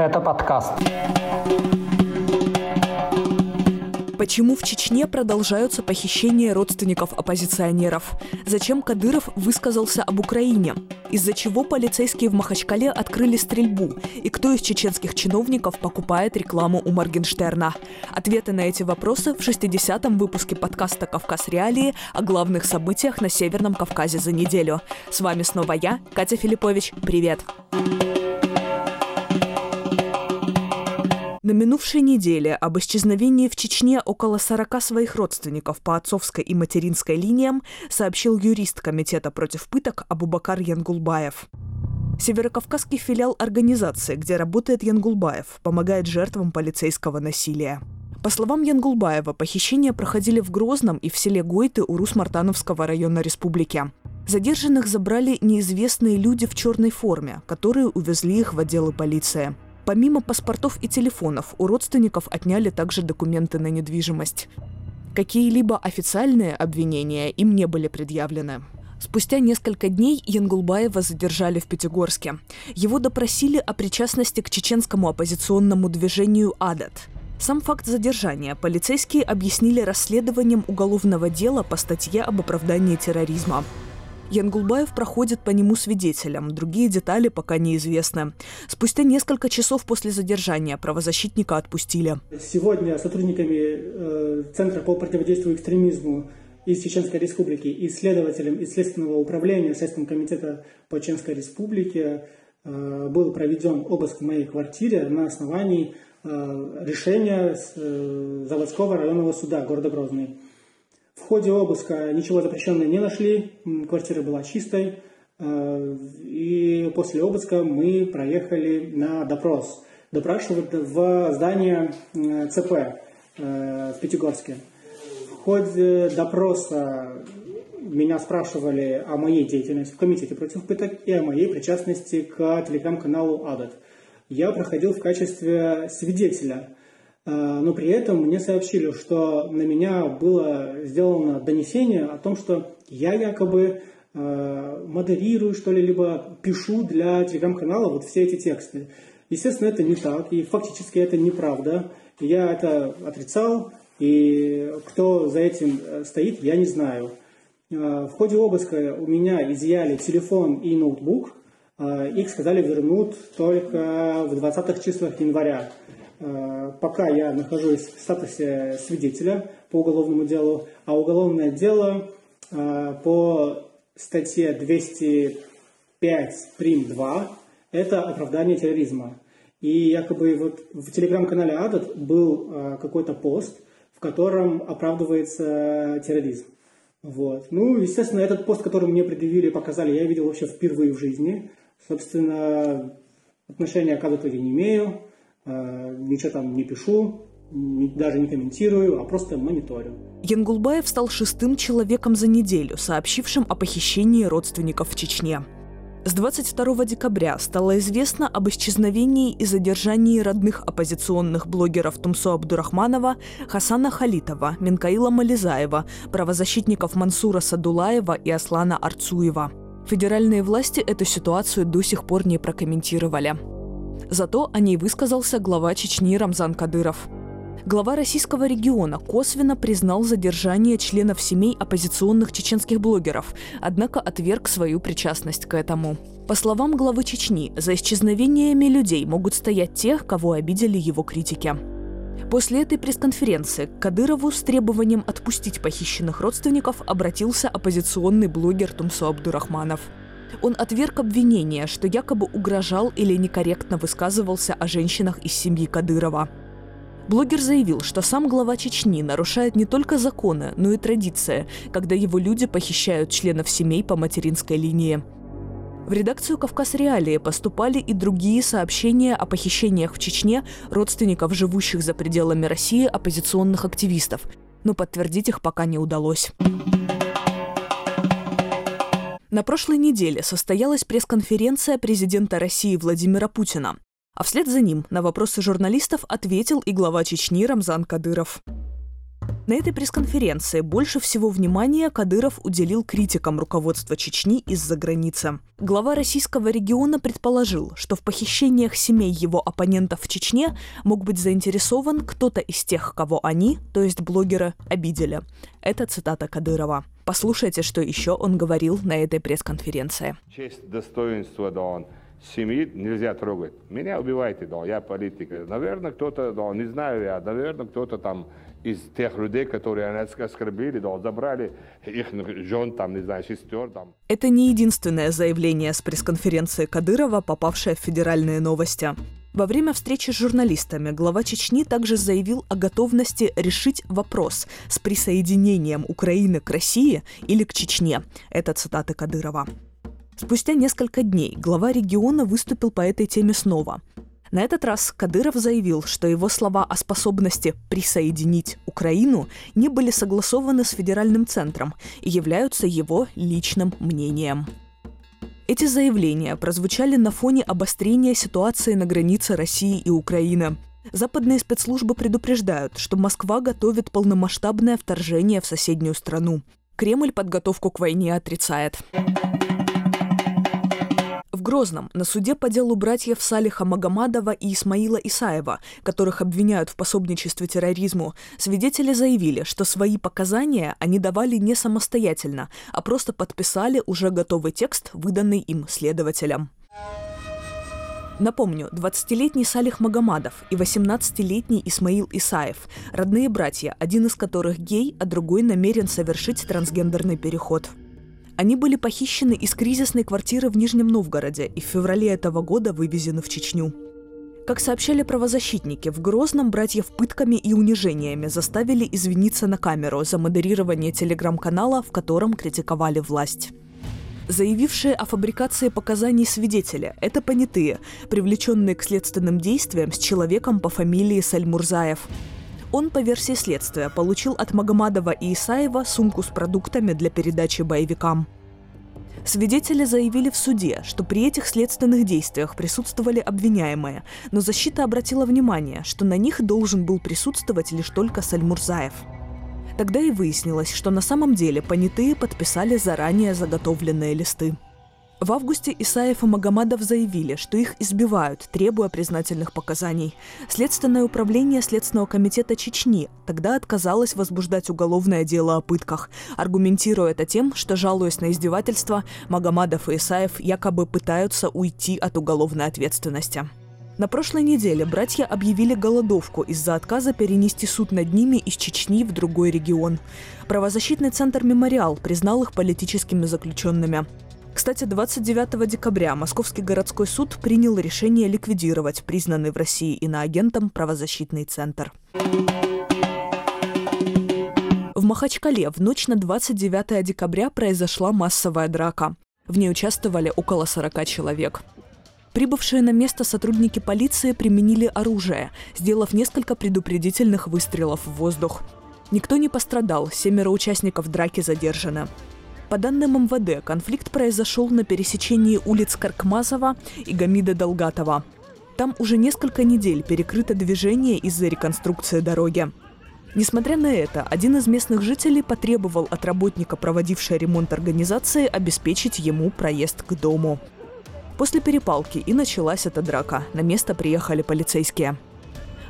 Это подкаст. Почему в Чечне продолжаются похищения родственников оппозиционеров? Зачем Кадыров высказался об Украине? Из-за чего полицейские в Махачкале открыли стрельбу? И кто из чеченских чиновников покупает рекламу у Моргенштерна? Ответы на эти вопросы в 60-м выпуске подкаста «Кавказ Реалии» о главных событиях на Северном Кавказе за неделю. С вами снова я, Катя Филиппович. Привет! Привет! На минувшей неделе об исчезновении в Чечне около 40 своих родственников по отцовской и материнской линиям сообщил юрист Комитета против пыток Абубакар Янгулбаев. Северокавказский филиал организации, где работает Янгулбаев, помогает жертвам полицейского насилия. По словам Янгулбаева, похищения проходили в Грозном и в селе Гойты Урус-Мартановского района республики. Задержанных забрали неизвестные люди в черной форме, которые увезли их в отделы полиции. Помимо паспортов и телефонов, у родственников отняли также документы на недвижимость. Какие-либо официальные обвинения им не были предъявлены. Спустя несколько дней Янгулбаева задержали в Пятигорске. Его допросили о причастности к чеченскому оппозиционному движению «Адат». Сам факт задержания полицейские объяснили расследованием уголовного дела по статье об оправдании терроризма. Янгулбаев проходит по нему свидетелем. Другие детали пока неизвестны. Спустя несколько часов после задержания правозащитника отпустили. Сегодня сотрудниками э, Центра по противодействию экстремизму из Чеченской Республики и следователем из Следственного управления Следственного комитета по Чеченской Республике э, был проведен обыск в моей квартире на основании э, решения заводского районного суда города Грозный. В ходе обыска ничего запрещенного не нашли, квартира была чистой. Э, и после обыска мы проехали на допрос. Допрашивают в здание ЦП э, в Пятигорске. В ходе допроса меня спрашивали о моей деятельности в Комитете против пыток и о моей причастности к телеграм-каналу «Адат». Я проходил в качестве свидетеля – но при этом мне сообщили, что на меня было сделано донесение о том, что я якобы а, модерирую, что ли, либо пишу для телеграм-канала вот все эти тексты. Естественно, это не так, и фактически это неправда. Я это отрицал, и кто за этим э, стоит, я не знаю. В ходе обыска у меня изъяли телефон и ноутбук. Их сказали вернуть только в 20-х числах января. Э, пока я нахожусь в статусе свидетеля по уголовному делу, а уголовное дело э, по статье 205 прим 2 это оправдание терроризма. И якобы вот в телеграм-канале Адат был э, какой-то пост, в котором оправдывается терроризм. Вот. Ну, естественно, этот пост, который мне предъявили и показали, я видел вообще впервые в жизни. Собственно, отношения к Адату я не имею. Э, ничего там не пишу, даже не комментирую, а просто мониторю. Янгулбаев стал шестым человеком за неделю, сообщившим о похищении родственников в Чечне. С 22 декабря стало известно об исчезновении и задержании родных оппозиционных блогеров Тумсо Абдурахманова, Хасана Халитова, Минкаила Мализаева, правозащитников Мансура Садулаева и Аслана Арцуева. Федеральные власти эту ситуацию до сих пор не прокомментировали. Зато о ней высказался глава Чечни Рамзан Кадыров. Глава российского региона косвенно признал задержание членов семей оппозиционных чеченских блогеров, однако отверг свою причастность к этому. По словам главы Чечни, за исчезновениями людей могут стоять тех, кого обидели его критики. После этой пресс-конференции к Кадырову с требованием отпустить похищенных родственников обратился оппозиционный блогер Тумсо Абдурахманов – он отверг обвинение, что якобы угрожал или некорректно высказывался о женщинах из семьи Кадырова. Блогер заявил, что сам глава Чечни нарушает не только законы, но и традиции, когда его люди похищают членов семей по материнской линии. В редакцию «Кавказ Реалии» поступали и другие сообщения о похищениях в Чечне родственников живущих за пределами России оппозиционных активистов, но подтвердить их пока не удалось. На прошлой неделе состоялась пресс-конференция президента России Владимира Путина. А вслед за ним на вопросы журналистов ответил и глава Чечни Рамзан Кадыров. На этой пресс-конференции больше всего внимания Кадыров уделил критикам руководства Чечни из-за границы. Глава российского региона предположил, что в похищениях семей его оппонентов в Чечне мог быть заинтересован кто-то из тех, кого они, то есть блогеры, обидели. Это цитата Кадырова. Послушайте, что еще он говорил на этой пресс-конференции. Честь, достоинство, да, семьи нельзя трогать. Меня убивайте, да, я политик. Наверное, кто-то, да, не знаю я, наверное, кто-то там из тех людей, которые они оскорбили, да, забрали их жен, там, не знаю, сестер. Там. Это не единственное заявление с пресс-конференции Кадырова, попавшее в федеральные новости. Во время встречи с журналистами глава Чечни также заявил о готовности решить вопрос с присоединением Украины к России или к Чечне. Это цитаты Кадырова. Спустя несколько дней глава региона выступил по этой теме снова. На этот раз Кадыров заявил, что его слова о способности присоединить Украину не были согласованы с федеральным центром и являются его личным мнением. Эти заявления прозвучали на фоне обострения ситуации на границе России и Украины. Западные спецслужбы предупреждают, что Москва готовит полномасштабное вторжение в соседнюю страну. Кремль подготовку к войне отрицает. В Грозном на суде по делу братьев Салиха Магомадова и Исмаила Исаева, которых обвиняют в пособничестве терроризму, свидетели заявили, что свои показания они давали не самостоятельно, а просто подписали уже готовый текст, выданный им следователям. Напомню, 20-летний Салих Магомадов и 18-летний Исмаил Исаев – родные братья, один из которых гей, а другой намерен совершить трансгендерный переход. Они были похищены из кризисной квартиры в Нижнем Новгороде и в феврале этого года вывезены в Чечню. Как сообщали правозащитники, в Грозном братьев пытками и унижениями заставили извиниться на камеру за модерирование телеграм-канала, в котором критиковали власть. Заявившие о фабрикации показаний свидетеля – это понятые, привлеченные к следственным действиям с человеком по фамилии Сальмурзаев. Он, по версии следствия, получил от Магомадова и Исаева сумку с продуктами для передачи боевикам. Свидетели заявили в суде, что при этих следственных действиях присутствовали обвиняемые, но защита обратила внимание, что на них должен был присутствовать лишь только Сальмурзаев. Тогда и выяснилось, что на самом деле понятые подписали заранее заготовленные листы. В августе Исаев и Магомадов заявили, что их избивают, требуя признательных показаний. Следственное управление Следственного комитета Чечни тогда отказалось возбуждать уголовное дело о пытках, аргументируя это тем, что, жалуясь на издевательства, Магомадов и Исаев якобы пытаются уйти от уголовной ответственности. На прошлой неделе братья объявили голодовку из-за отказа перенести суд над ними из Чечни в другой регион. Правозащитный центр «Мемориал» признал их политическими заключенными. Кстати, 29 декабря Московский городской суд принял решение ликвидировать признанный в России иноагентом правозащитный центр. В Махачкале в ночь на 29 декабря произошла массовая драка. В ней участвовали около 40 человек. Прибывшие на место сотрудники полиции применили оружие, сделав несколько предупредительных выстрелов в воздух. Никто не пострадал, семеро участников драки задержаны. По данным МВД, конфликт произошел на пересечении улиц Каркмазова и Гамида Долгатова. Там уже несколько недель перекрыто движение из-за реконструкции дороги. Несмотря на это, один из местных жителей потребовал от работника, проводившей ремонт организации, обеспечить ему проезд к дому. После перепалки и началась эта драка. На место приехали полицейские.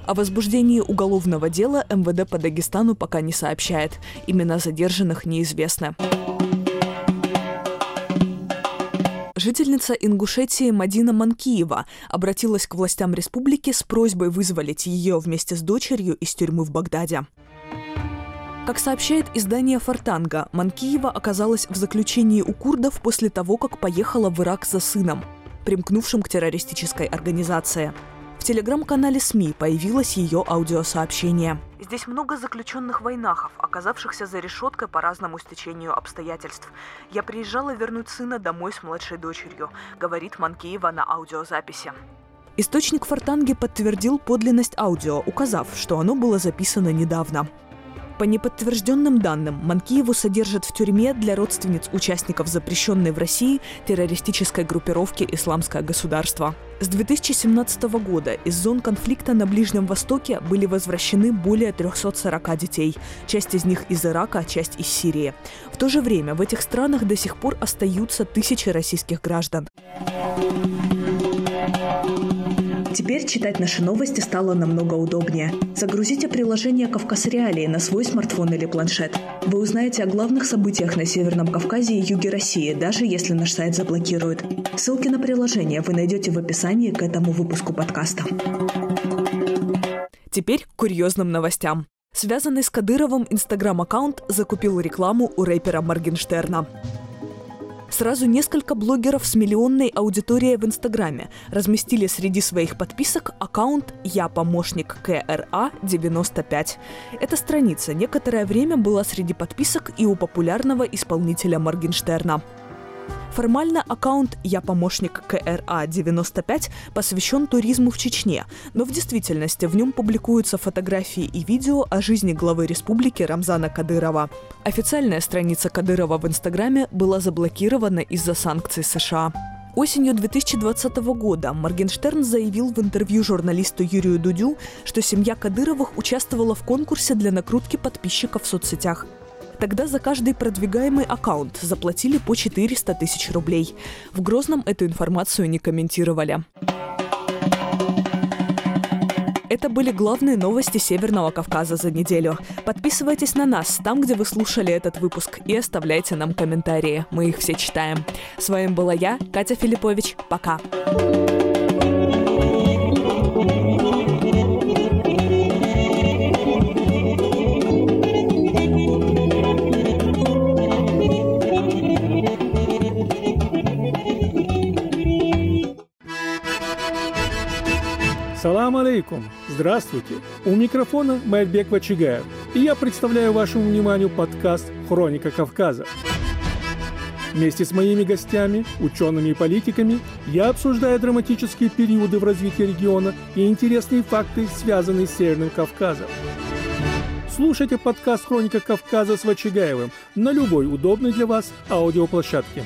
О возбуждении уголовного дела МВД по Дагестану пока не сообщает. Имена задержанных неизвестны. Жительница Ингушетии Мадина Манкиева обратилась к властям республики с просьбой вызволить ее вместе с дочерью из тюрьмы в Багдаде. Как сообщает издание «Фортанга», Манкиева оказалась в заключении у курдов после того, как поехала в Ирак за сыном, примкнувшим к террористической организации – в телеграм-канале СМИ появилось ее аудиосообщение. Здесь много заключенных войнахов, оказавшихся за решеткой по разному стечению обстоятельств. Я приезжала вернуть сына домой с младшей дочерью, говорит Манкеева на аудиозаписи. Источник Фортанги подтвердил подлинность аудио, указав, что оно было записано недавно. По неподтвержденным данным, Манкиеву содержат в тюрьме для родственниц участников запрещенной в России террористической группировки «Исламское государство». С 2017 года из зон конфликта на Ближнем Востоке были возвращены более 340 детей. Часть из них из Ирака, часть из Сирии. В то же время в этих странах до сих пор остаются тысячи российских граждан. Теперь читать наши новости стало намного удобнее. Загрузите приложение «Кавказ Реалии» на свой смартфон или планшет. Вы узнаете о главных событиях на Северном Кавказе и юге России, даже если наш сайт заблокируют. Ссылки на приложение вы найдете в описании к этому выпуску подкаста. Теперь к курьезным новостям. Связанный с Кадыровым инстаграм-аккаунт закупил рекламу у рэпера Моргенштерна. Сразу несколько блогеров с миллионной аудиторией в Инстаграме разместили среди своих подписок аккаунт «Я помощник КРА 95». Эта страница некоторое время была среди подписок и у популярного исполнителя Моргенштерна. Формально аккаунт «Я помощник КРА-95» посвящен туризму в Чечне, но в действительности в нем публикуются фотографии и видео о жизни главы республики Рамзана Кадырова. Официальная страница Кадырова в Инстаграме была заблокирована из-за санкций США. Осенью 2020 года Моргенштерн заявил в интервью журналисту Юрию Дудю, что семья Кадыровых участвовала в конкурсе для накрутки подписчиков в соцсетях. Тогда за каждый продвигаемый аккаунт заплатили по 400 тысяч рублей. В Грозном эту информацию не комментировали. Это были главные новости Северного Кавказа за неделю. Подписывайтесь на нас там, где вы слушали этот выпуск, и оставляйте нам комментарии. Мы их все читаем. С вами была я, Катя Филиппович. Пока. Салам алейкум! Здравствуйте! У микрофона Майрбек Вачигаев, и я представляю вашему вниманию подкаст «Хроника Кавказа». Вместе с моими гостями, учеными и политиками, я обсуждаю драматические периоды в развитии региона и интересные факты, связанные с Северным Кавказом. Слушайте подкаст «Хроника Кавказа» с Вачигаевым на любой удобной для вас аудиоплощадке.